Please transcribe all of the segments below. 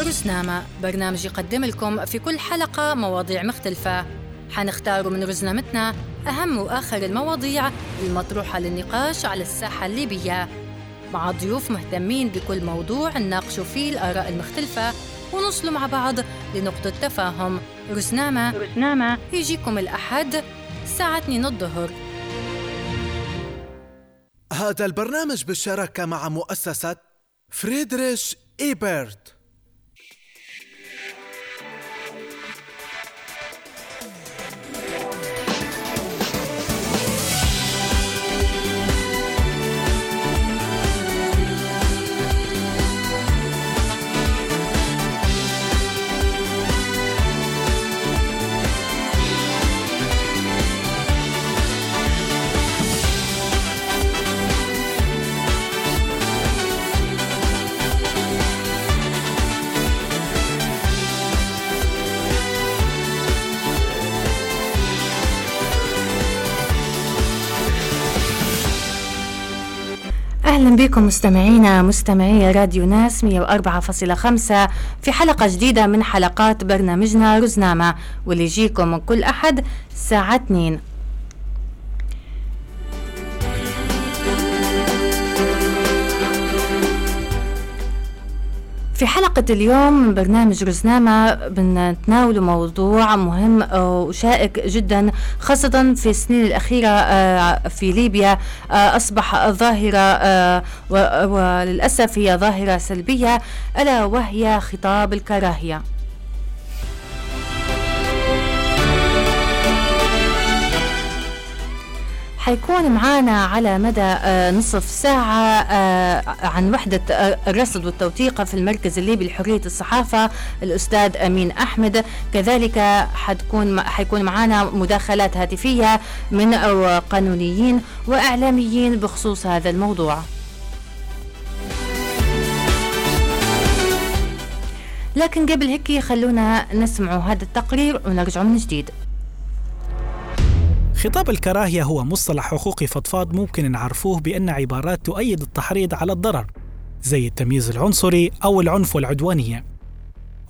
رزنامة. برنامج يقدم لكم في كل حلقة مواضيع مختلفة. حنختار من رزنامتنا أهم وآخر المواضيع المطروحة للنقاش على الساحة الليبية. مع ضيوف مهتمين بكل موضوع نناقشوا فيه الآراء المختلفة ونوصلوا مع بعض لنقطة تفاهم. رزنامة. رزنامة. يجيكم الأحد الساعة 2 الظهر. هذا البرنامج بالشراكة مع مؤسسة فريدريش إيبرت. أهلا بكم مستمعينا مستمعي راديو ناس 104.5 في حلقة جديدة من حلقات برنامجنا رزنامة واللي يجيكم كل أحد الساعة 2 في حلقة اليوم من برنامج رزنامة بنتناول موضوع مهم وشائك جدا خاصة في السنين الأخيرة آه، في ليبيا آه، أصبح ظاهرة آه، وللأسف هي ظاهرة سلبية ألا وهي خطاب الكراهية. حيكون معانا على مدى آه، نصف ساعة آه، عن وحدة آه، الرصد والتوثيق في المركز الليبي لحرية الصحافة الأستاذ أمين أحمد. كذلك حتكون حيكون معانا مداخلات هاتفية من قانونيين وإعلاميين بخصوص هذا الموضوع. لكن قبل هيك خلونا نسمعوا هذا التقرير ونرجع من جديد. خطاب الكراهية هو مصطلح حقوقي فضفاض ممكن نعرفوه بأن عبارات تؤيد التحريض على الضرر زي التمييز العنصري أو العنف والعدوانية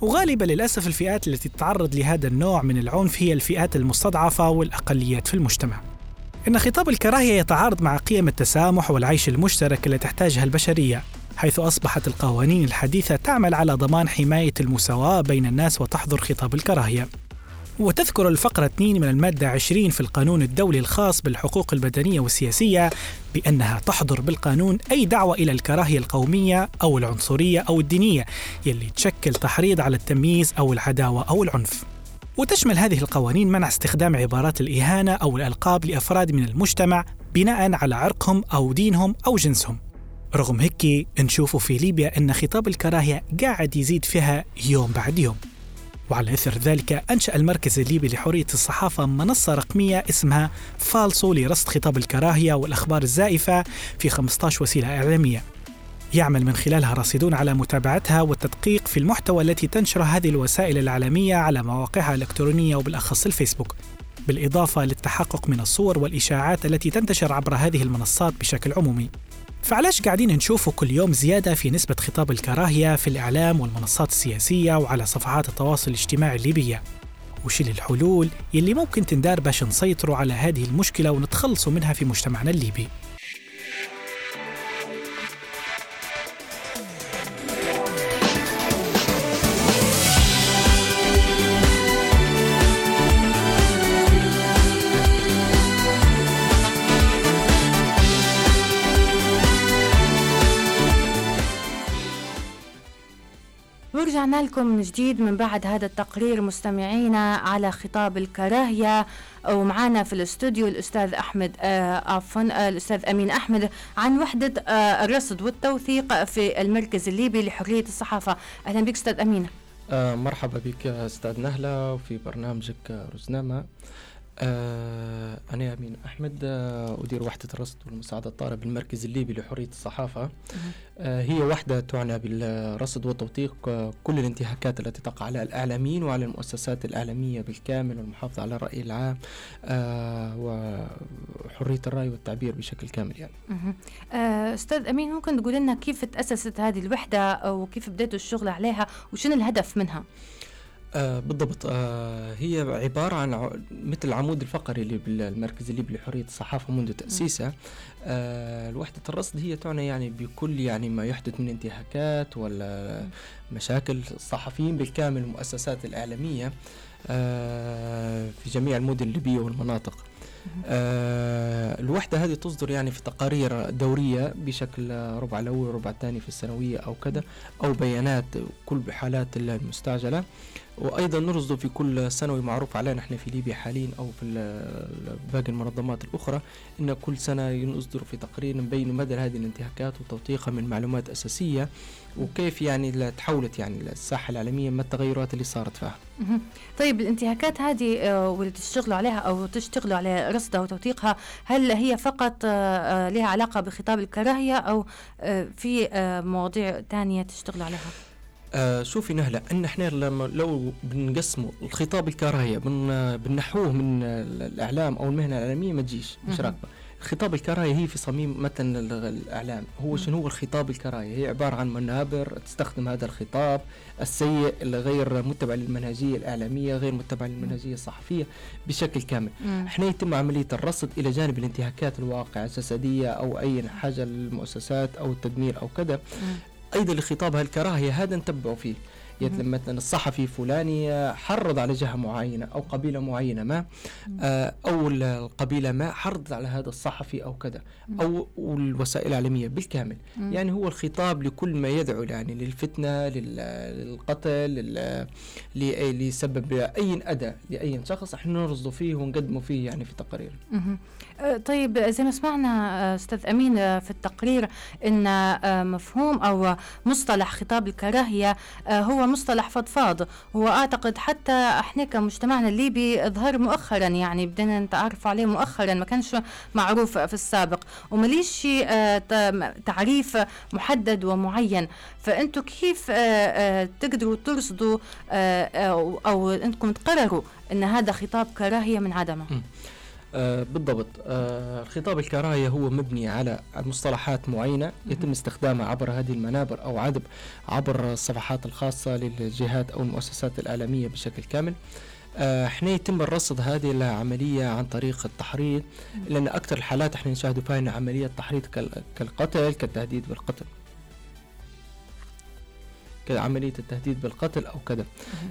وغالبا للأسف الفئات التي تتعرض لهذا النوع من العنف هي الفئات المستضعفة والأقليات في المجتمع. إن خطاب الكراهية يتعارض مع قيم التسامح والعيش المشترك التي تحتاجها البشرية حيث أصبحت القوانين الحديثة تعمل على ضمان حماية المساواة بين الناس وتحظر خطاب الكراهية. وتذكر الفقرة 2 من المادة 20 في القانون الدولي الخاص بالحقوق البدنية والسياسية بأنها تحظر بالقانون أي دعوة إلى الكراهية القومية أو العنصرية أو الدينية يلي تشكل تحريض على التمييز أو العداوة أو العنف. وتشمل هذه القوانين منع استخدام عبارات الإهانة أو الألقاب لأفراد من المجتمع بناء على عرقهم أو دينهم أو جنسهم. رغم هيك نشوف في ليبيا أن خطاب الكراهية قاعد يزيد فيها يوم بعد يوم. وعلى إثر ذلك أنشأ المركز الليبي لحرية الصحافة منصة رقمية اسمها فالسو لرصد خطاب الكراهية والأخبار الزائفة في 15 وسيلة إعلامية. يعمل من خلالها راصدون على متابعتها والتدقيق في المحتوى التي تنشر هذه الوسائل الإعلامية على مواقعها الإلكترونية وبالأخص الفيسبوك. بالإضافة للتحقق من الصور والإشاعات التي تنتشر عبر هذه المنصات بشكل عمومي. فعلاش قاعدين نشوفوا كل يوم زيادة في نسبة خطاب الكراهية في الإعلام والمنصات السياسية وعلى صفحات التواصل الاجتماعي الليبية؟ وش الحلول يلي ممكن تندار باش نسيطروا على هذه المشكلة ونتخلصوا منها في مجتمعنا الليبي؟ ورجعنا لكم من جديد من بعد هذا التقرير مستمعينا على خطاب الكراهية ومعنا في الاستوديو الأستاذ أحمد آه عفوا آه الأستاذ أمين أحمد عن وحدة آه الرصد والتوثيق في المركز الليبي لحرية الصحافة. أهلا بك أستاذ أمين. مرحبا بك أستاذ نهلة وفي برنامجك رزنامة. آه أنا أمين أحمد آه أدير وحدة الرصد والمساعدة الطارئة بالمركز الليبي لحرية الصحافة. آه هي وحدة تعنى بالرصد والتوثيق آه كل الانتهاكات التي تقع على الإعلاميين وعلى المؤسسات الإعلامية بالكامل والمحافظة على الرأي العام آه وحرية الرأي والتعبير بشكل كامل يعني. آه أستاذ أمين ممكن تقول لنا كيف تأسست هذه الوحدة وكيف بدأتوا الشغل عليها وشنو الهدف منها؟ آه بالضبط. آه هي عبارة عن مثل العمود الفقري اللي بالمركز الليبي لحرية الصحافة منذ تأسيسه آه الوحدة الرصد هي تعنى يعني بكل يعني ما يحدث من انتهاكات ولا مشاكل الصحفيين بالكامل المؤسسات الإعلامية آه في جميع المدن الليبية والمناطق. آه الوحدة هذه تصدر يعني في تقارير دورية بشكل ربع الأول وربع الثاني في السنوية أو كذا أو بيانات كل بحالات المستعجلة. وأيضا نرصد في كل سنوي معروف علينا إحنا في ليبيا حاليا أو في باقي المنظمات الأخرى إن كل سنة يصدر في تقرير نبين مدى هذه الانتهاكات وتوثيقها من معلومات أساسية وكيف يعني تحولت يعني الساحه العالمية ما التغيرات اللي صارت فيها. طيب الانتهاكات هذه آه، واللي تشتغلوا عليها أو تشتغلوا على رصدها وتوثيقها هل هي فقط آه، آه، لها علاقة بخطاب الكراهية أو في مواضيع ثانية تشتغلوا عليها؟ آه شوفي نهلة إن إحنا لما لو بنقسموا الخطاب الكراهية بن بنحوه من الإعلام أو المهنة الإعلامية ما تجيش مش راكبة. خطاب الكراهية هي في صميم متن الإعلام. هو شنو هو الخطاب الكراهية؟ هي عبارة عن منابر تستخدم هذا الخطاب السيء الغير متبع للمنهجية الإعلامية غير متبع للمنهجية الصحفية بشكل كامل. إحنا يتم عملية الرصد إلى جانب الانتهاكات الواقع الجسدية أو أي حاجة للمؤسسات أو التدمير أو كذا. أيضا لخطابها الكراهيه هذا نتبعوا فيه. مثلا الصحفي فلاني حرض على جهة معينة أو قبيلة معينة ما آه، أو القبيلة ما حرضت على هذا الصحفي أو كذا أو الوسائل الاعلاميه بالكامل. يعني هو الخطاب لكل ما يدعو يعني للفتنة للقتل لسبب أي أذى لأي شخص إحنا نرصد فيه ونقدمه فيه يعني في تقارير أه، طيب زي ما سمعنا أستاذ أمين في التقرير إن مفهوم أو مصطلح خطاب الكراهية هو مصطلح فضفاض. هو أعتقد حتى إحنا كمجتمعنا الليبي ظهر مؤخرا يعني بدنا نتعرف عليه مؤخرا ما كانش معروف في السابق. ومليش تعريف محدد ومعين. فانتم كيف تقدروا ترصدوا أو أنكم تقرروا إن هذا خطاب كراهية من عدمه؟ آه بالضبط. آه خطاب الكراهية هو مبني على مصطلحات معينة يتم استخدامها عبر هذه المنابر أو عدب عبر الصفحات الخاصة للجهات أو المؤسسات الإعلامية بشكل كامل. آه، إحنا يتم الرصد هذه العملية عن طريق التحريض لأن أكثر الحالات إحنا نشاهد فيها عملية تحريض كالقتل كالتهديد بالقتل. كعملية التهديد بالقتل أو كذا.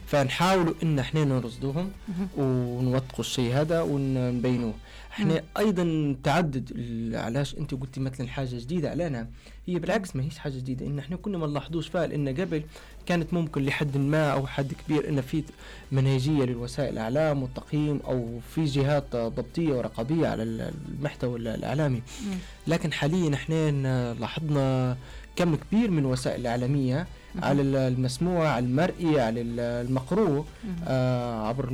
فنحاولوا إن إحنا نرصدوهم ونوثقوا الشيء هذا ونبينوه. إحنا أيضا تعدد علاش أنت قلتي مثلا حاجة جديدة علينا هي بالعكس ما هيش حاجة جديدة. إن إحنا كنا ما نلاحظوش فيها لأن قبل كانت ممكن لحد ما أو حد كبير ان في منهجية للوسائل الإعلام والتقييم أو في جهات ضبطية ورقابية على المحتوى الإعلامي. لكن حاليا إحنا لاحظنا كم كبير من الوسائل الإعلامية على المسموع على المرئي على المقروء آه عبر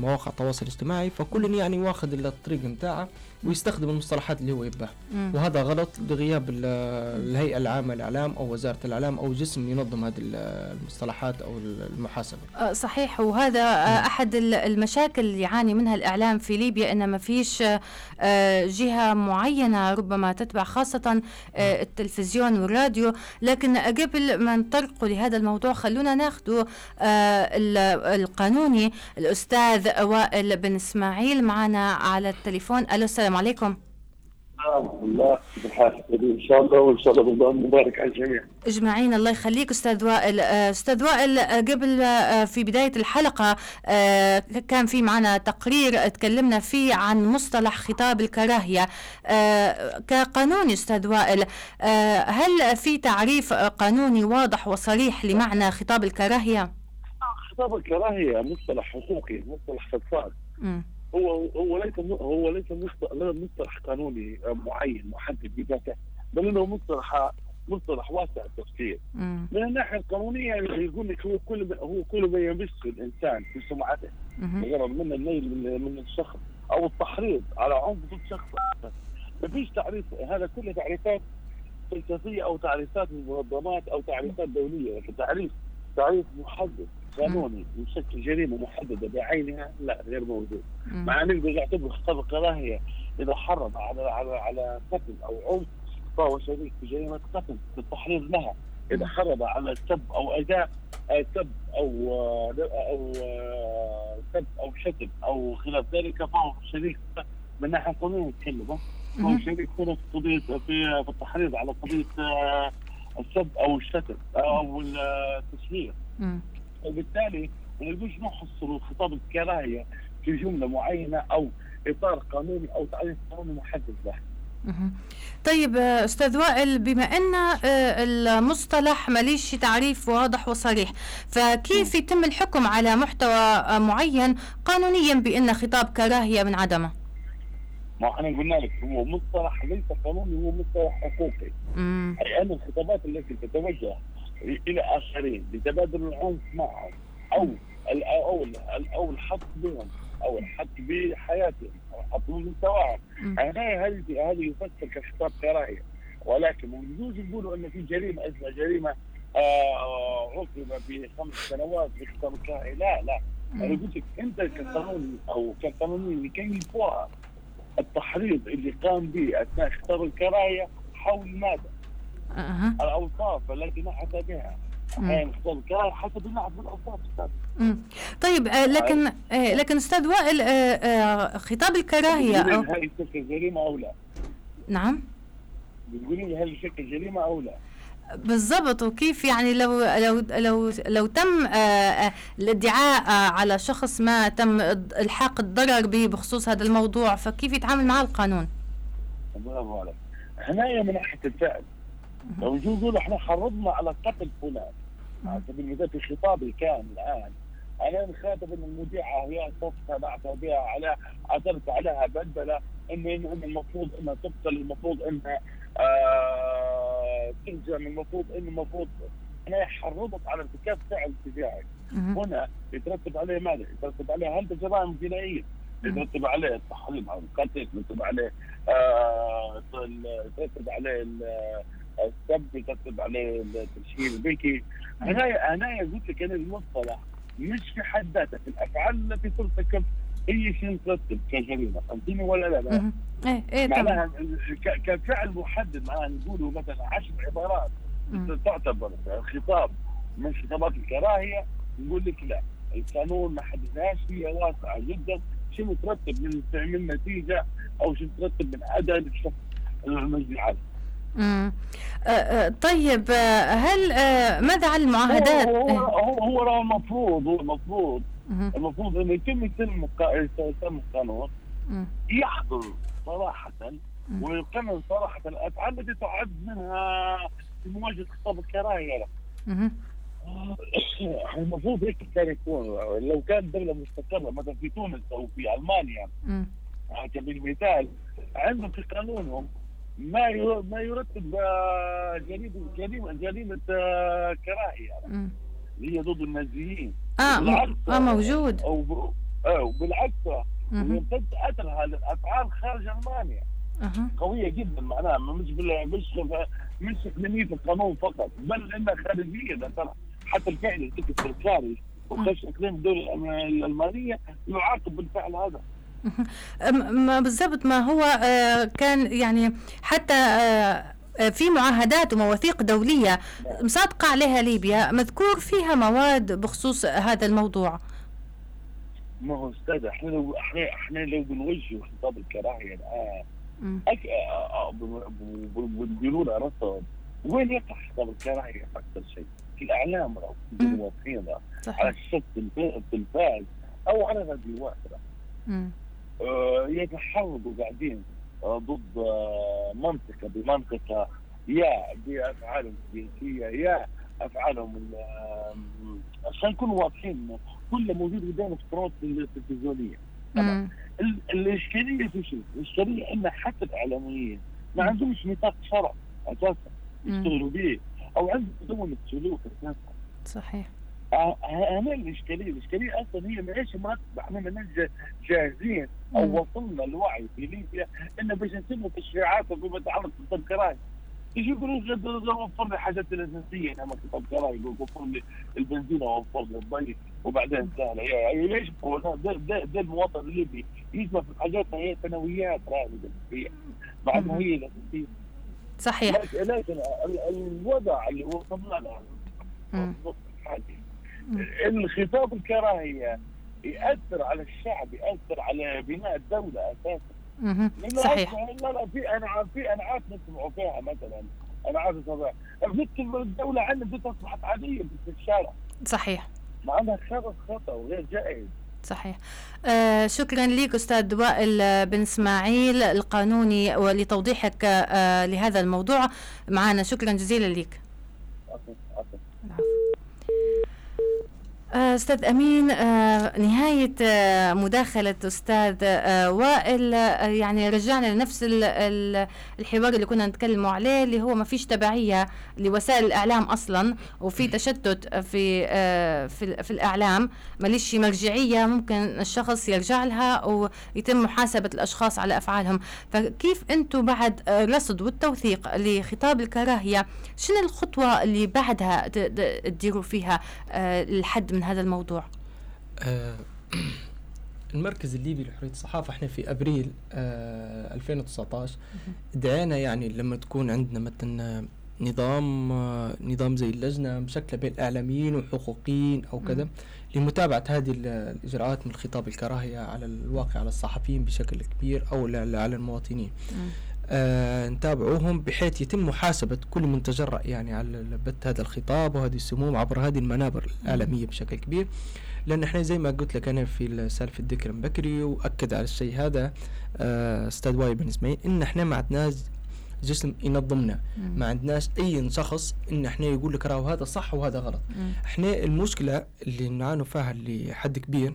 مواقع التواصل الاجتماعي. فكل يعني واخذ الطريق متاعه. ويستخدم المصطلحات اللي هو يباه وهذا غلط لغياب الهيئة العامة للإعلام أو وزارة الإعلام أو جسم ينظم هذه المصطلحات أو المحاسبة. آه، صحيح. وهذا آه، أحد المشاكل اللي يعاني منها الإعلام في ليبيا أن ما فيش آه، جهة معينة ربما تتبع خاصة التلفزيون والراديو. لكن قبل ما نطرقوا لهذا الموضوع خلونا ناخذ القانوني. الأستاذ وائل بن إسماعيل معنا على التليفون. ألو السلام عليكم الله ان شاء الله وان شاء الله رمضان مبارك على الجميع. اجمعين الله يخليك أستاذ وائل، آه، أستاذ وائل آه، قبل آه، في بداية الحلقة كان في معنا تقرير تكلمنا فيه عن مصطلح خطاب الكراهية كقانوني أستاذ وائل هل في تعريف قانوني واضح وصريح لمعنى خطاب الكراهية؟ خطاب الكراهية مصطلح حقوقي مصطلح فضفاض. هو هو ليس هو ليس مصطلح قانوني معين محدد بذاته بل إنه مصطلح مصطلح واسع التفسير. من الناحية القانونية يقول لك هو كل هو كل ما يمس الإنسان في سمعته. بغرض من النيل من, من الشخص أو التحريض على عنف ضد شخص. ما فيش تعريف هذا كله تعريفات فلسفية أو تعريفات من منظمات أو تعريفات دولية. لكن تعريف تعريف محدد. قانوني يشكل جريمة محددة بعينها لا غير موجود. مع نقدر نعتبر خطاب الكراهيه إذا حرض على على على قتل أو عنف فهو شريك في جريمة قتل في التحريض لها. إذا حرض على سب أو أداء سب أو أو سب أو شتم أو خلاف ذلك فهو شريك من ناحية قانونيه نتكلم هو شريك في قضية في في التحريض على قضية آه، السب أو الشتم أو التشهير وبالتالي ما نقدرش نحصر خطاب الكراهية في جملة معينة أو إطار قانوني أو تعريف قانوني محدد له. طيب أستاذ وائل بما أن آه، المصطلح ماليش تعريف واضح وصريح فكيف يتم الحكم على محتوى آه، معين قانونيا بأن خطاب كراهية من عدمه؟ ما إحنا قلنا لك هو مصطلح ليس قانوني هو مصطلح حقوقي. اي ان الخطابات التي تتوجه إلى آخرين لتبادل العنف معهم أو أو أو الحق بهم أو الحق بحياتهم أو الحق بمستواهم. يعني هذه هذه يفسر كخطاب كراهيه ولكن يجوز يقولوا إن في جريمة اسمها جريمة آه عوقب بخمس سنوات بخطاب الكراهيه لا لا. أنا قلت لك أنت كقانوني أو كقانوني لكي يفوها التحريض اللي قام به أثناء خطاب الكراهيه حول ماذا؟ أه. الأوصاف التي نحت بها حسب النحت بالاوصاف طيب آه لكن آه لكن أستاذ وائل آه آه خطاب الكراهية أو... هل يشكل جريمه أو لا؟ نعم بتقولي لي هل يشكل جريمه أو لا؟ بالضبط وكيف يعني لو لو لو لو تم آه، آه، الادعاء على شخص ما تم إلحاق الضرر به بخصوص هذا الموضوع فكيف يتعامل مع القانون؟ برافو عليك. هنا من ناحية الفعل لو يقولوا إحنا حرضنا على قتل فلان. على سبيل المثال في خطابي كان الآن أنا مخاطب إن المذيعة هي صفقه نعتبر بها على اعترف عليها بلبله انه المفروض إنها تقتل المفروض إنها آه تنجم المفروض إنه المفروض أنا حرضت على ارتكاب فعل تجاهك هنا يترتب عليه ماذا؟ يترتب عليه هل جرائم جنائيه يترتب عليه التحريض على القتل يترتب عليه آه يترتب عليه السب يترتب عليه التشهير البيكي هنا هنا قلت لك أنا المصطلح مش في حد ذاته في الأفعال التي ترتكب هي شيء ترتب كجريمة فهمتني ولا لا؟ لا؟ إيه إيه معناها كفعل محدد معناها نقولوا مثلا عشر عبارات تعتبر خطاب من خطابات الكراهية نقول لك لا. القانون ما حددهاش هي واسعه جدا. شو مترتب من من نتيجة أو شو مترتب من المجني عليه امم طيب هل ماذا عن المعاهدات؟ هو هو, هو المفروض هو المفروض المفروض انه يتم يتم يتم القانون يحضر صراحة ويقنن صراحة الأفعال التي تعد منها في مواجهة خطاب الكراهية. المفروض هيك كان يكون. لو كان دولة مستقرة مثلا في تونس أو في ألمانيا على سبيل المثال عندهم في قانونهم ما ما يرتب آه، جريمة جريمة جريمة آه، كراهية. يعني اللي هي ضد النازيين. آه آه موجود. أو آه بالعكس ويمتد اثر هذه الافعال خارج ألمانيا. أه. قوية جدا معناها مش مش مش اقليميه القانون فقط بل إنها خارجية حتى الفعل السركاري وخش إقليم الدولة الألمانية يعاقب بالفعل هذا. بالضبط ما هو آه، كان يعني حتى آه، في معاهدات ومواثيق دولية مصادقة عليها ليبيا مذكور فيها مواد بخصوص هذا الموضوع. ما هو أستاذ إحنا لو إحنا إحنا لو بنوجه خطاب الكراهية الآن بيقولوا لنا رصد وين يقع خطاب الكراهية أكثر شيء؟ في الإعلام واضحين على الشاشة التلفاز أو على آه، يتحرضوا قاعدين آه، ضد آه، منطقة بمنطقة يا بأفعالهم السياسيه يا أفعالهم عشان نكونوا واضحين كله موجود قدامنا في القنوات التلفزيونيه الإشكالية في شيء؟ الإشكالية إن حتى الإعلاميين ما عندهمش نطاق شرع أساسا يشتغلوا به أو عندهم السلوك أساسا. صحيح. هنا الاشكاليه، الاشكاليه أصلا هي معيش ما إحنا ماناش جاهزين أو وصلنا الوعي في ليبيا إنه باش نسموا تشريعات فيما يتعلق بالكراهيه يجي يقولوا وفر لي حاجات الاساسيه أنا كتاب كراهي يقول وفر لي البنزين ووفر لي الضي وبعدين سهلة. يعني ليش ده, المواطن الليبي يسمع في الحاجات هي ثانويات بعد ما هي الاساسيه صحيح. لكن الوضع اللي وصلنا له الخطاب الكراهية ياثر على الشعب ياثر على بناء الدولة أساسا. صحيح. لا لا في أنا في انعاش نسمعوا فيها مثلا. انعاش نسمعوا الدولة عندنا اصبحت عادية في الشارع. صحيح. معناها خطأ خطأ وغير جائز. صحيح. آه شكرا لك أستاذ وائل بن إسماعيل القانوني ولتوضيحك آه لهذا الموضوع. معنا شكرا جزيلا لك آه، أستاذ أمين آه، نهاية آه، مداخلة أستاذ وائل. يعني رجعنا لنفس الحوار اللي كنا نتكلم عليه اللي هو ما فيش تبعية لوسائل الإعلام أصلا وفي تشتت في في, في الإعلام. ماليش مرجعية ممكن الشخص يرجع لها ويتم محاسبة الأشخاص على أفعالهم. فكيف أنتم بعد الرصد والتوثيق لخطاب الكراهية شنو الخطوة اللي بعدها تديروا فيها الحد من هذا الموضوع؟ آه المركز الليبي لحرية الصحافة إحنا في أبريل آه 2019 دعينا يعني لما تكون عندنا مثلا نظام آه نظام زي اللجنة مشكله بين إعلاميين وحقوقيين أو كذا لمتابعة هذه الإجراءات من خطاب الكراهية على الواقع على الصحفيين بشكل كبير أو على المواطنين. آه نتابعوهم بحيث يتم محاسبة كل من تجرأ يعني على بث هذا الخطاب وهذه السموم عبر هذه المنابر الإعلامية بشكل كبير. لأن إحنا زي ما قلت لك أنا في سالفة ذكر بكري وأكد على الشيء هذا آه أستاذ واي بن إسماعيل إن إحنا ما عندناش جسم ينظمنا. ما عندناش أي شخص إن إحنا يقول لك راهو هذا صح وهذا غلط. مم. إحنا المشكلة اللي نعانوا فيها لحد كبير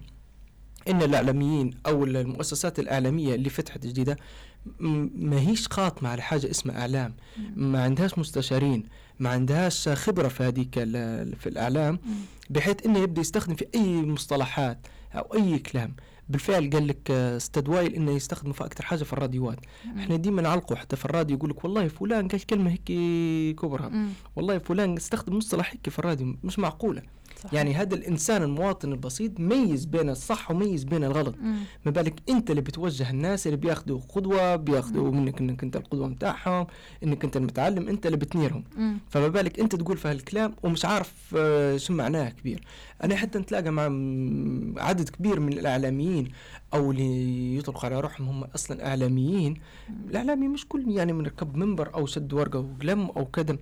إن الإعلاميين أو المؤسسات الإعلامية اللي فتحت جديدة ما هيش قاطمة على حاجة اسمها إعلام. ما عندهاش مستشارين ما عندهاش خبرة في هذيك في الإعلام بحيث إنه يبدأ يستخدم في أي مصطلحات أو أي كلام. بالفعل قال لك أستاذ وائل إنه يستخدموا في أكثر حاجة في الراديوات. إحنا ديما نعلقوا حتى في الراديو يقول لك والله فلان قال كلمة هيك كبرها. والله فلان استخدم مصطلح هيك في الراديو مش معقولة. يعني هذا الإنسان المواطن البسيط ميز بين الصح وميز بين الغلط. ما بالك أنت اللي بتوجه الناس اللي بياخذوا قدوة بياخذوا منك إنك أنت القدوة بتاعهم إنك أنت المتعلم أنت اللي بتنيرهم. فما بالك أنت تقول في هالكلام ومش عارف آه، شو معناه كبير. أنا حتى نتلاقى مع عدد كبير من الإعلاميين أو اللي يطلقوا على روحهم هم أصلا إعلاميين. الإعلامي مش كل يعني من ركب منبر أو شد ورقة وقلم أو كذا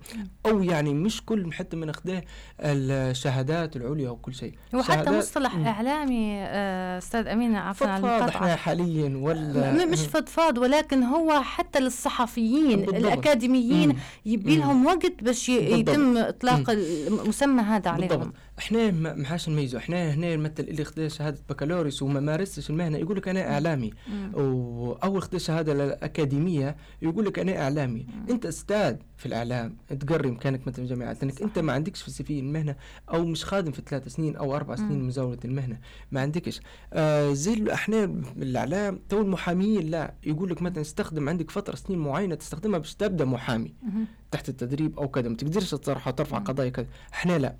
أو يعني مش كل حتى من أخذه الشهادات العليا وكل شيء. وحتى مصطلح. إعلامي آه، أستاذ امين عفوا على إحنا حاليا ولا مش فضفاض ولكن هو حتى للصحفيين بالضبط. الأكاديميين يبي لهم وقت باش يتم إطلاق المسمى هذا عليهم. بالضبط. إحنا ما حاش نميزوا إحنا هنا مثل اللي خذ شهاده بكالوريوس وما مارسش المهنة يقول لك أنا إعلامي. واول خذ شهاده الأكاديمية يقول لك أنا إعلامي. مم. أنت أستاذ في الإعلام تقري مكانك مثلا جامعات لأنك أنت ما عندكش في السي في المهنة أو مش خادم في ثلاث سنين أو أربع سنين من مزاوله المهنة. ما عندكش. آه زي إحنا الإعلام تو المحاميين لا. يقول لك مثلا استخدم عندك فترة سنين معينة تستخدمها باش تبدأ محامي. مم. تحت التدريب أو كذا. ما تقدرش ترفع قضايا كذا. إحنا لا.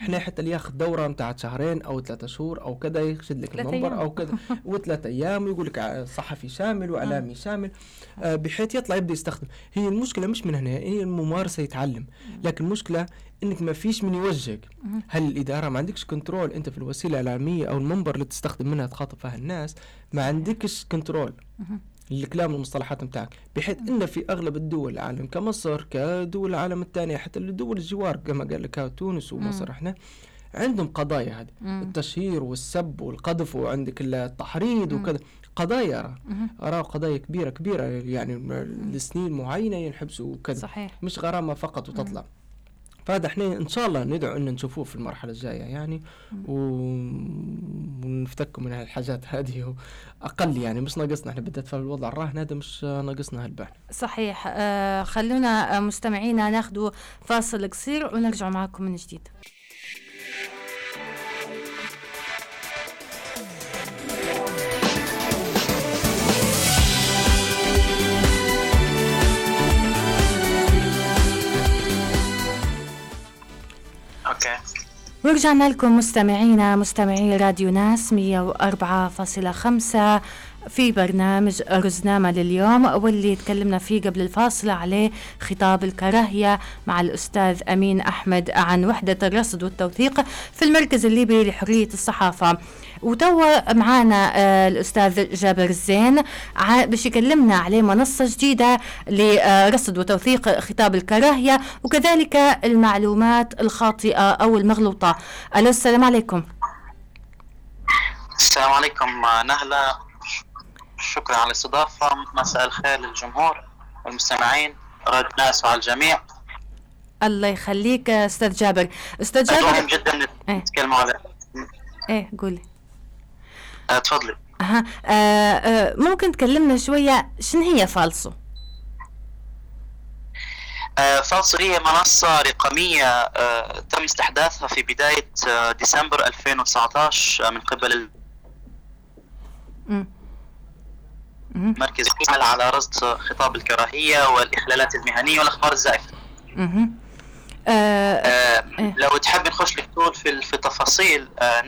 إحنا حتى اللي ياخذ دورة نتاع شهرين أو ثلاثة شهور أو كذا يشد لك المنبر أو كذا وثلاث أيام ويقول لك صحفي شامل وإعلامي شامل آه بحيث يطلع يبدأ يستخدم. هي المشكلة مش من هنا هي الممارسة يتعلم. لكن المشكلة إنك ما فيش من يوجهك. هل الإدارة ما عندكش control أنت في الوسيلة الإعلامية أو المنبر اللي تستخدم منها تخاطب فيها الناس؟ ما عندكش control الكلام والمصطلحات نتاعك بحيث إن في أغلب الدول العالم كمصر كدول العالم الثانية حتى الدول الجوار كما قال لك تونس ومصر إحنا عندهم قضايا هذه. التشهير والسب والقذف وعندك التحريض وكذا. قضايا راه. قضايا كبيرة كبيرة يعني لسنين معينة ينحبسوا وكذا. صحيح. مش غرامة فقط وتطلع. فهذا إحنا إن شاء الله ندعو ان نشوفوه في المرحلة الجاية يعني ونفتكوا من هالحاجات هذه أقل يعني مش ناقصنا إحنا بدأت في الوضع الراهن هذا مش ناقصنا هالبحث صحيح. آه خلونا مستمعينا ناخذ فاصل قصير ونرجع معكم من جديد. ورجعنا لكم مستمعينا مستمعي راديو ناس 104.5 في برنامج رزنامة لليوم واللي تكلمنا فيه قبل الفاصلة عليه خطاب الكراهية مع الأستاذ أمين أحمد عن وحدة الرصد والتوثيق في المركز الليبي لحرية الصحافة. وتوا معانا آه الأستاذ جابر الزين. باش يكلمنا عليه منصة جديدة لرصد وتوثيق خطاب الكراهية وكذلك المعلومات الخاطئة أو المغلوطة. ألو السلام عليكم. السلام عليكم نهلة شكرا على الاستضافة. مساء الخير للجمهور والمستمعين. رد ناس وعلى الجميع. الله يخليك أستاذ جابر. أستاذ جابر. مهم جدا نتكلم على إيه قولي. أه تفضلي. أه أه ممكن تكلمنا شوية شنو هي فالسو؟ أه فالسو هي منصة رقمية أه تم استحداثها في بداية ديسمبر 2019 من قبل م. مركز يعمل على رصد خطاب الكراهية والإخلالات المهنية والأخبار الزائفة. آه آه لو تحب نخش لطول في في تفاصيل آه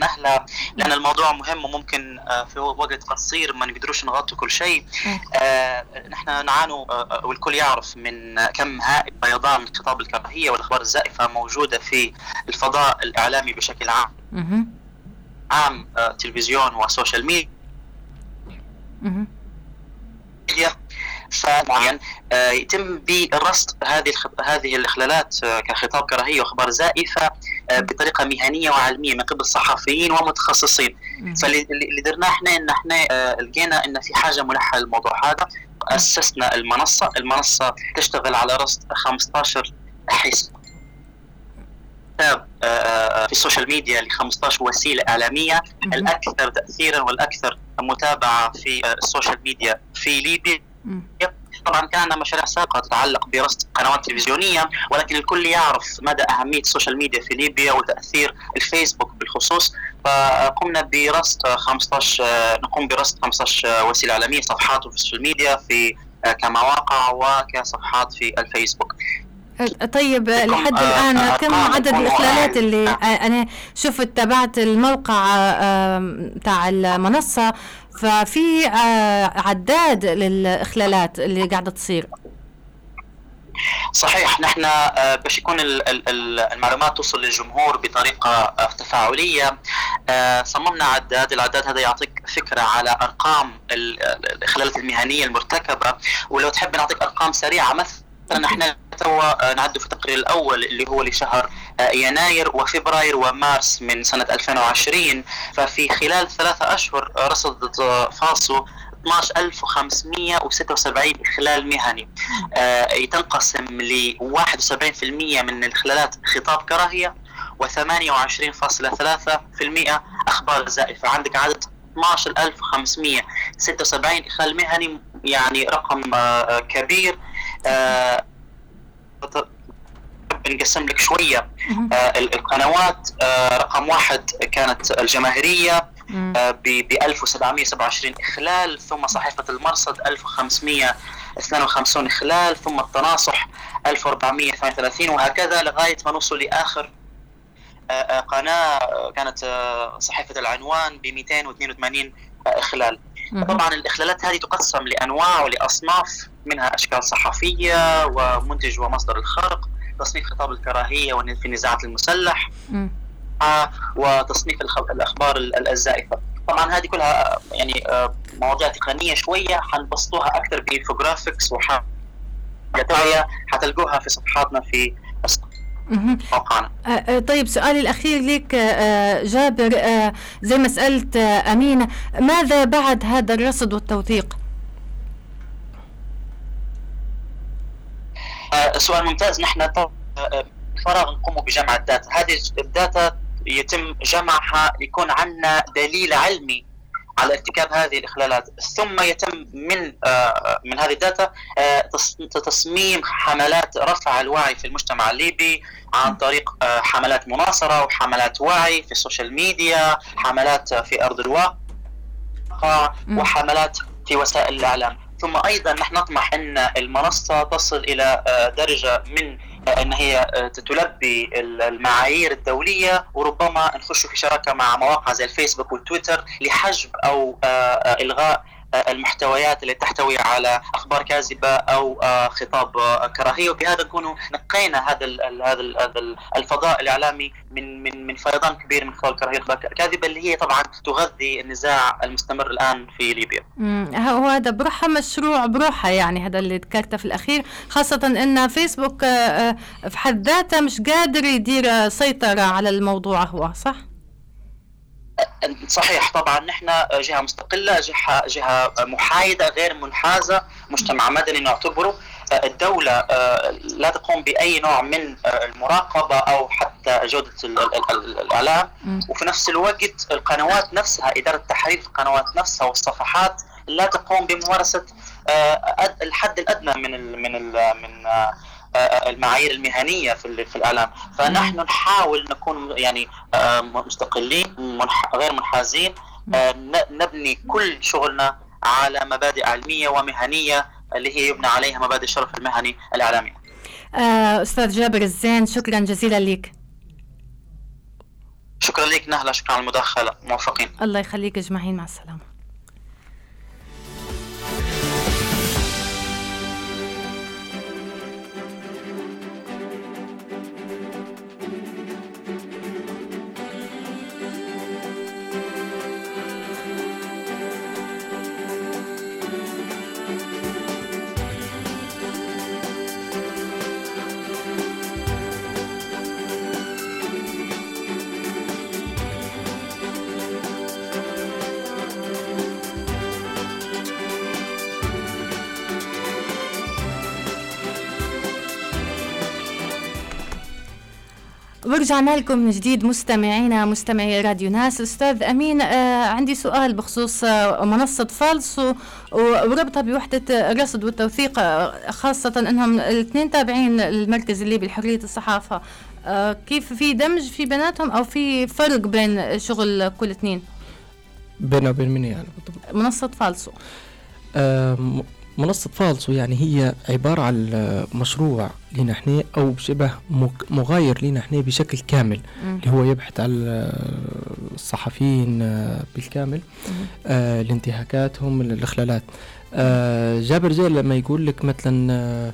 لأن الموضوع مهم وممكن آه في وقت قصير ما نقدروش نغطي كل شيء. آه نحن نعاني آه والكل يعرف من كم هائل فيضان من خطاب الكراهية والأخبار الزائفة موجودة في الفضاء الإعلامي بشكل عام. عام آه تلفزيون وسوشيال ميديا. فمعين آه يتم برصد هذه هذه الإخلالات آه كخطاب كراهية وأخبار زائفة آه بطريقة مهنية وعلمية من قبل صحفيين ومتخصصين. فاللي درناه إحنا إن إحنا لقينا إن في حاجة ملحة للموضوع هذا. أسسنا المنصة. المنصة تشتغل على رصد 15 حساب في ال social media ل 15 وسيلة إعلامية الأكثر تاثيرا والأكثر متابعة في ال social media في ليبيا. طبعا كان مشاريع سابقة تتعلق برصد قنوات تلفزيونية ولكن الكل يعرف مدى أهمية ال social media في ليبيا وتأثير الفيسبوك بالخصوص. فقمنا برصد 15 نقوم برصد 15 وسيلة إعلامية صفحات في ال social media في كمواقع وكصفحات في الفيسبوك. طيب لحد الآن كم عدد الإخلالات اللي أنا شفت تبعت الموقع تاع المنصة ففي عداد للإخلالات اللي قاعدة تصير؟ صحيح نحن باش يكون المعلومات توصل للجمهور بطريقة تفاعلية صممنا عداد العداد هذا يعطيك فكرة على أرقام الإخلالات المهنية المرتكبة ولو تحب نعطيك أرقام سريعة مثلا إحنا توا نعدوا في التقرير الأول اللي هو لشهر يناير وفبراير ومارس من سنة 2020 ففي خلال ثلاثة أشهر رصدت فاسو 12576 إخلال مهني. آه تنقسم ل 71% من الإخلالات خطاب كراهية و28.3% أخبار زائفة. عندك عدد 12576 إخلال مهني يعني رقم آه كبير. آه نقسم لك شوية. آه القنوات آه رقم واحد كانت الجماهيرية ب 1727 إخلال ثم صحيفة المرصد 1552 إخلال ثم التناصح 1438 وهكذا لغاية ما نوصل لآخر قناة كانت صحيفة العنوان ب 282 إخلال. طبعا الإخلالات هذه تقسم لأنواع ولأصناف منها أشكال صحفية ومنتج ومصدر الخرق تصنيف خطاب الكراهية في النزاعات المسلح وتصنيف الأخبار الزائفة. طبعا هذه كلها يعني مواضيع تقنية شوية حنبسطوها أكثر بإنفوجرافيكس وح حتلقوها في صفحاتنا في موقعنا طيب سؤالي الأخير لك جابر زي ما سألت أمينة ماذا بعد هذا الرصد والتوثيق؟ سؤال ممتاز. نحن فراغ نقوم بجمع ال data. هذه ال data يتم جمعها يكون عندنا دليل علمي على ارتكاب هذه الإخلالات. ثم يتم من آه، من هذه ال data آه، تصميم حملات رفع الوعي في المجتمع الليبي عن طريق آه، حملات مناصرة وحملات وعي في ال social media حملات في أرض الواقع وحملات في وسائل الإعلام. ثم أيضا نحن نطمح إن المنصة تصل إلى درجة من إن هي تلبي المعايير الدولية وربما نخش في شراكة مع مواقع زي الفيسبوك والتويتر لحجب أو إلغاء المحتويات اللي تحتوي على أخبار كاذبة أو آه، خطاب آه، كراهية وبهذا نكون نقينا هذا هذا الفضاء الإعلامي من من من فيضان كبير من خلال كراهية كاذبة اللي هي طبعا تغذي النزاع المستمر الآن في ليبيا. هو هذا بروحها مشروع بروحها يعني هذا اللي ذكرته في الأخير خاصة إن فيسبوك آه، في حد ذاته مش قادر يدير سيطرة على الموضوع هو صح؟ صحيح طبعا نحن جهة مستقلة جهة جهة محايدة غير منحازة مجتمع مدني نعتبره. الدولة آه، لا تقوم بأي نوع من آه، المراقبة أو حتى جودة الأعلام. وفي نفس الوقت القنوات نفسها إدارة التحرير في القنوات نفسها والصفحات لا تقوم بممارسة آه، الحد الأدنى من ال من ال من المعايير المهنية في في الإعلام فنحن نحاول نكون يعني آه، مستقلين غير منحازين آه، نبني كل شغلنا على مبادئ علمية ومهنية اللي هي يبنى عليها مبادئ الشرف المهني الإعلامي. آه، أستاذ جابر الزين شكرا جزيلا لك. شكرا لك نهله شكرا على المداخلة موفقين. الله يخليك اجمعين مع السلامة. ورجعنا لكم من جديد مستمعينا مستمعي راديو ناس. أستاذ أمين آه عندي سؤال بخصوص آه منصة فالسو وربطها بوحدة الرصد والتوثيق آه خاصة إنهم الاثنين تابعين المركز الليبي لحرية الصحافة. آه كيف في دمج في بيناتهم أو في فرق بين شغل كل اثنين؟ بين وبين من يعني منصة فالسو آه منصة فالسو يعني هي عبارة عن مشروع لنا إحنا أو شبه مغاير لنا إحنا بشكل كامل اللي هو يبحث عن الصحفيين بالكامل آه لانتهاكاتهم الإخلالات آه جابر جيل لما يقول لك مثلا آه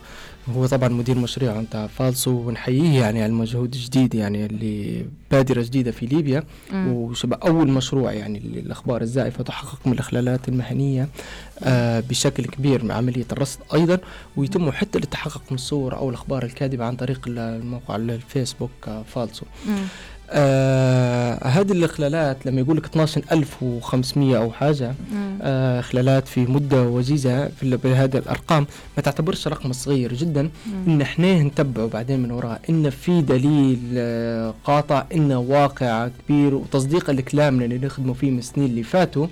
هو طبعا مدير مشروع نتاع فالسو ونحييه يعني على المجهود الجديد يعني اللي بادرة جديدة في ليبيا. وشبه أول مشروع يعني الأخبار الزائفة تحقق من الإخلالات المهنية آه بشكل كبير مع عملية الرصد أيضا. ويتم حتى للتحقق من الصور أو الأخبار الكاذبة عن طريق الموقع الفيسبوك آه فالسو. آه هذه الإخلالات لما يقول لك 12500 أو حاجة آه إخلالات في مدة وجيزة في بهذه الأرقام ما تعتبرش رقم صغير جدا. مم. إن إحنا نتبعه بعدين من وراء إن في دليل آه قاطع انه واقع كبير وتصديق لكلامنا اللي نخدمه فيه من السنين اللي فاتوا.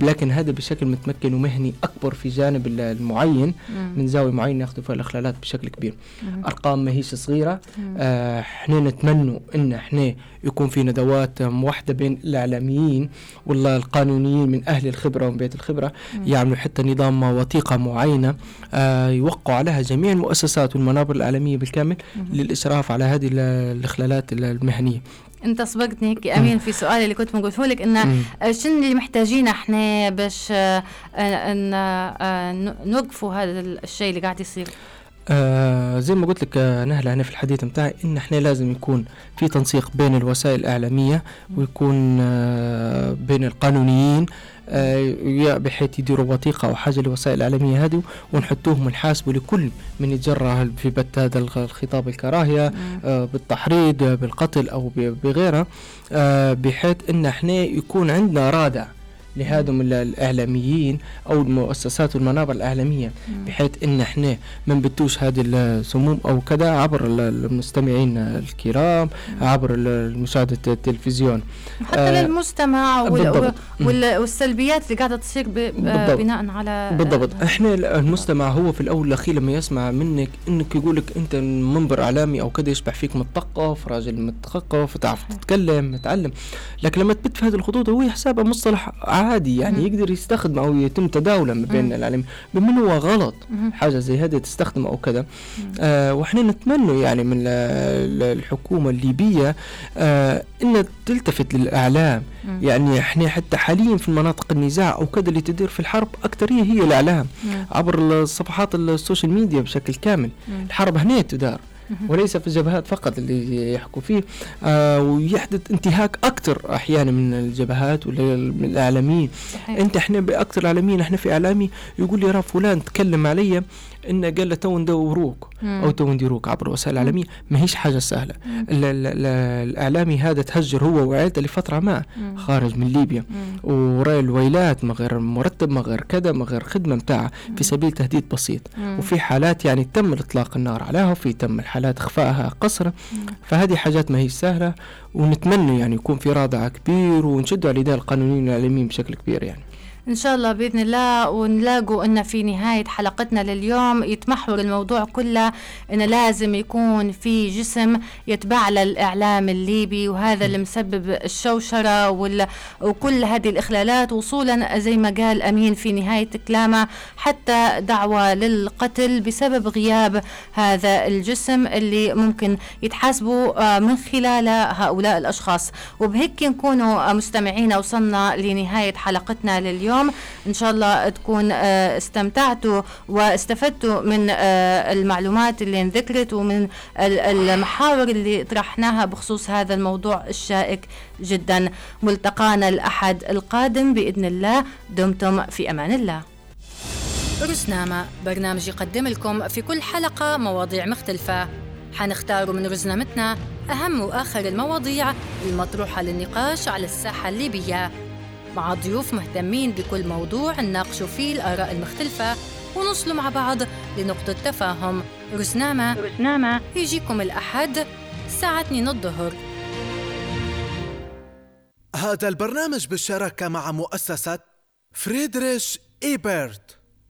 لكن هذا بشكل متمكن ومهني أكبر في جانب المعين مم. من زاوية معينة ياخذوا فيها الإخلالات بشكل كبير. مم. أرقام ما هيش صغيرة. آه إحنا نتمنى إن إحنا يكون في ندوات موحدة بين الإعلاميين ولا القانونيين من أهل الخبرة ومن بيت الخبرة. يعملوا حتى نظام وثيقة معينة آه يوقعوا عليها جميع المؤسسات والمنابر الإعلامية بالكامل للاشراف على هذه الإخلالات المهنية. انت سبقتني هيك أمين في سؤالي اللي كنت بقوله لك انه شنو اللي محتاجينه إحنا باش آه، إن نوقفوا هذا الشيء اللي قاعد يصير؟ آه زي ما قلت لك آه نهلة أنا في الحديث متاعي إن إحنا لازم يكون في تنسيق بين الوسائل الإعلامية ويكون آه بين القانونيين آه بحيث يديروا وثيقة أو حاجة للوسائل الإعلامية هذه ونحطوهم ونحاسبوا لكل من يتجرى في بث هذا الخطاب الكراهية آه بالتحريض بالقتل أو بغيرها آه بحيث إن إحنا يكون عندنا رادع لهذم الإعلاميين أو المؤسسات والمنابر الإعلامية بحيث إن إحنا ما نبتوش هذه السموم أو كذا عبر المستمعين الكرام عبر مشاهده التلفزيون. حتى آه وال... وال... والسلبيات اللي قاعدة تصير ب... بناء على بالضبط. آه إحنا المستمع هو في الأول والأخير لما يسمع منك إنك يقول لك أنت منبر إعلامي أو كذا يشبح فيك متثقف راجل متثقف تعرف تتكلم متعلم. لكن لما تبت في هذه الخطوط هو يحسبها مصطلح عادي يعني مم. يقدر يستخدمه أو يتم تداوله ما بين العالم بمن هو غلط مم. حاجة زي هذه تستخدمه أو كذا آه وإحنا نتمنى يعني من الحكومة الليبية آه إنها تلتفت للإعلام مم. يعني إحنا حتى حاليا في المناطق النزاع أو كذا اللي تدير في الحرب اكثريه هي الإعلام. عبر صفحات السوشيال ميديا بشكل كامل. الحرب هنا تدار وليس في الجبهات فقط اللي يحكوا فيه. آه ويحدث انتهاك أكثر أحيانا من الجبهات ولا من الاعلاميين أنت إحنا بأكثر الاعلاميين إحنا في إعلامي يقول لي راه فلان تكلم علي إن قال له تو ندوروك أو تو نديروك عبر الوسائل الاعلاميه ما هيش حاجة سهلة. ال ال ال الإعلامي هذا تهجر هو وعائلته لفترة ما خارج من ليبيا. ورأي الويلات من غير مرتب من غير كذا من غير خدمة متاعه في سبيل تهديد بسيط. وفي حالات يعني تم إطلاق النار عليها وفي تم الحالات إخفائها قصرا. فهذه حاجات ما هي سهلة. ونتمنى يعني يكون في رادع كبير ونشدوا على القانونيين القانونيين والاعلاميين بشكل كبير يعني. إن شاء الله بإذن الله ونلاقوا أن في نهاية حلقتنا لليوم. يتمحور الموضوع كله أن لازم يكون في جسم يتبع للإعلام الليبي وهذا اللي مسبب الشوشرة وكل هذه الإخلالات. وصولا زي ما قال أمين في نهاية كلامه حتى دعوة للقتل بسبب غياب هذا الجسم اللي ممكن يتحاسبوا آه، من خلال هؤلاء الأشخاص. وبهيك نكونوا مستمعين وصلنا لنهاية حلقتنا لليوم. اليوم. إن شاء الله تكون آه، استمتعتوا واستفدتوا من آه، المعلومات اللي انذكرت ومن المحاور اللي طرحناها بخصوص هذا الموضوع الشائك جدا. ملتقانا الأحد القادم بإذن الله. دمتم في أمان الله. رزنامة برنامج يقدم لكم في كل حلقة مواضيع مختلفة. حنختار من رزنامتنا أهم وآخر المواضيع المطروحة للنقاش على الساحة الليبية. مع ضيوف مهتمين بكل موضوع نناقشوا فيه الآراء المختلفة ونوصلوا مع بعض لنقطة تفاهم. رزنامة رزنامة يجيكم الأحد الساعة 2 الظهر. هذا البرنامج بالشراكة مع مؤسسة فريدريش إيبرت.